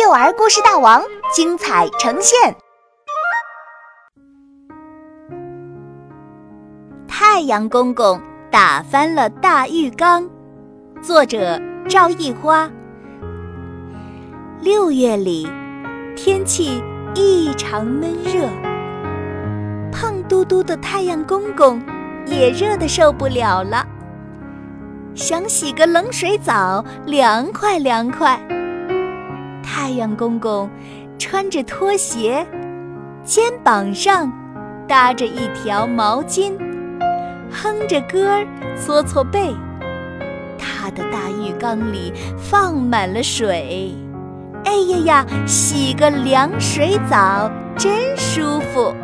幼儿故事大王精彩呈现。太阳公公打翻了大浴缸，作者赵一花。六月里，天气异常闷热，胖嘟嘟的太阳公公也热得受不了了，想洗个冷水澡，凉快凉快。太阳公公穿着拖鞋，肩膀上搭着一条毛巾，哼着歌儿搓搓背。他的大浴缸里放满了水，哎呀呀，洗个凉水澡真舒服。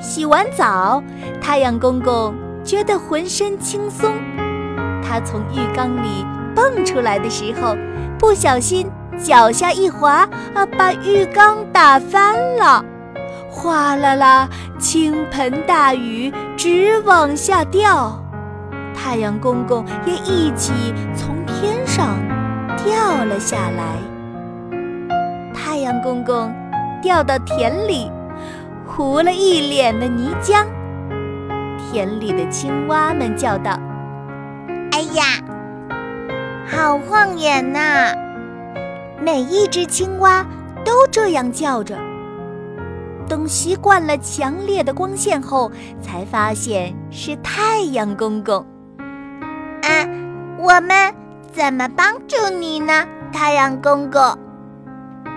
洗完澡，太阳公公觉得浑身轻松。他从浴缸里蹦出来的时候，不小心。脚下一滑，啊，把浴缸打翻了，哗啦啦，倾盆大雨直往下掉，太阳公公也一起从天上掉了下来。太阳公公掉到田里，糊了一脸的泥浆。田里的青蛙们叫道：“哎呀，好晃眼呐！”每一只青蛙都这样叫着。等习惯了强烈的光线后，才发现是太阳公公。啊，我们怎么帮助你呢，太阳公公？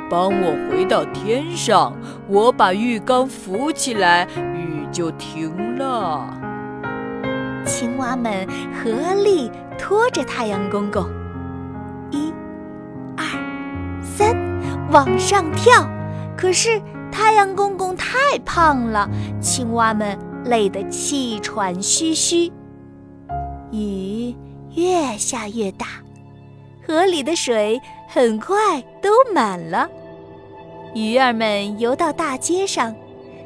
帮我回到天上，我把浴缸扶起来，雨就停了。青蛙们合力拖着太阳公公。往上跳，可是太阳公公太胖了，青蛙们累得气喘吁吁。雨越下越大，河里的水很快都满了。鱼儿们游到大街上，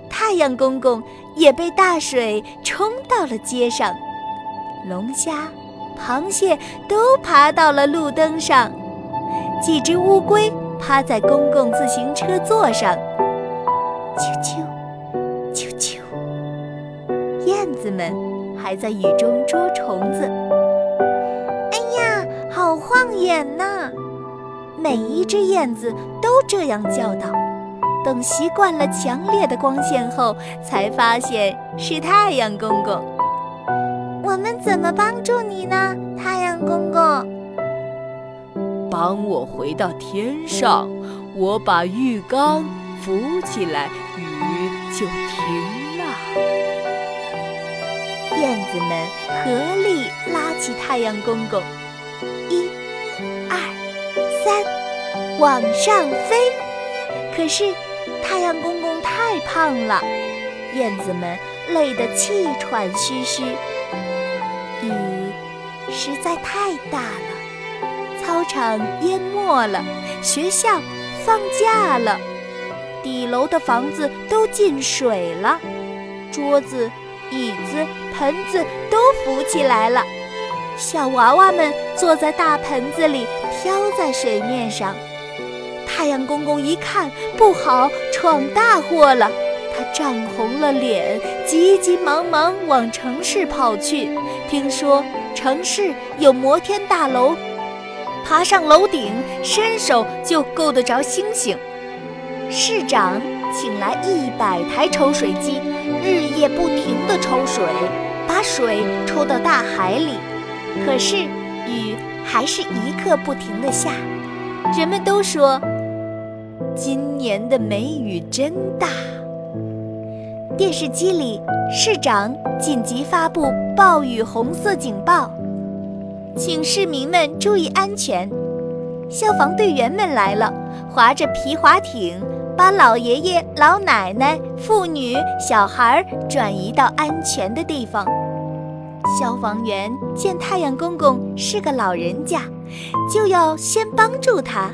太阳公公也被大水冲到了街上。龙虾、螃蟹都爬到了路灯上。几只乌龟趴在公共自行车座上，啾啾，啾啾。燕子们还在雨中捉虫子。哎呀，好晃眼呐！每一只燕子都这样叫道。等习惯了强烈的光线后，才发现是太阳公公。我们怎么帮助你呢，太阳公公？帮我回到天上，我把浴缸扶起来，雨就停了。燕子们合力拉起太阳公公，一、二、三，往上飞。可是太阳公公太胖了，燕子们累得气喘吁吁。雨实在太大了。操场淹没了，学校放假了，底楼的房子都进水了，桌子、椅子、盆子都浮起来了，小娃娃们坐在大盆子里飘在水面上。太阳公公一看不好，闯大祸了，他涨红了脸，急急忙忙往城市跑去。听说城市有摩天大楼。爬上楼顶，伸手就够得着星星。市长请来一百台抽水机，日夜不停地抽水，把水抽到大海里。可是雨还是一刻不停地下。人们都说，今年的梅雨真大。电视机里，市长紧急发布暴雨红色警报。请市民们注意安全。消防队员们来了，划着皮划艇，把老爷爷、老奶奶、妇女、小孩转移到安全的地方。消防员见太阳公公是个老人家，就要先帮助他。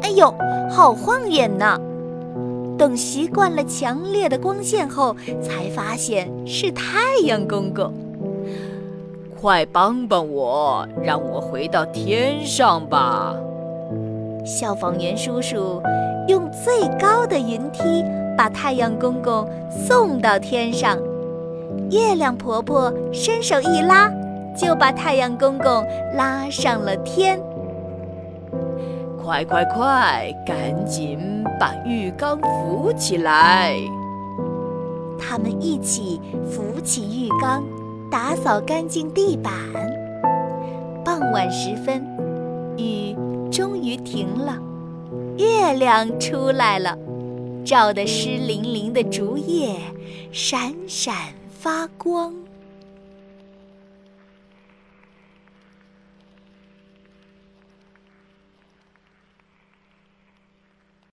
哎呦，好晃眼呐！等习惯了强烈的光线后，才发现是太阳公公。快帮帮我，让我回到天上吧！消防员叔叔用最高的云梯把太阳公公送到天上，月亮婆婆伸手一拉，就把太阳公公拉上了天。快快快，赶紧把浴缸扶起来！他们一起扶起浴缸，打扫干净地板。傍晚时分，雨终于停了，月亮出来了，照得湿淋淋的竹叶闪闪发光。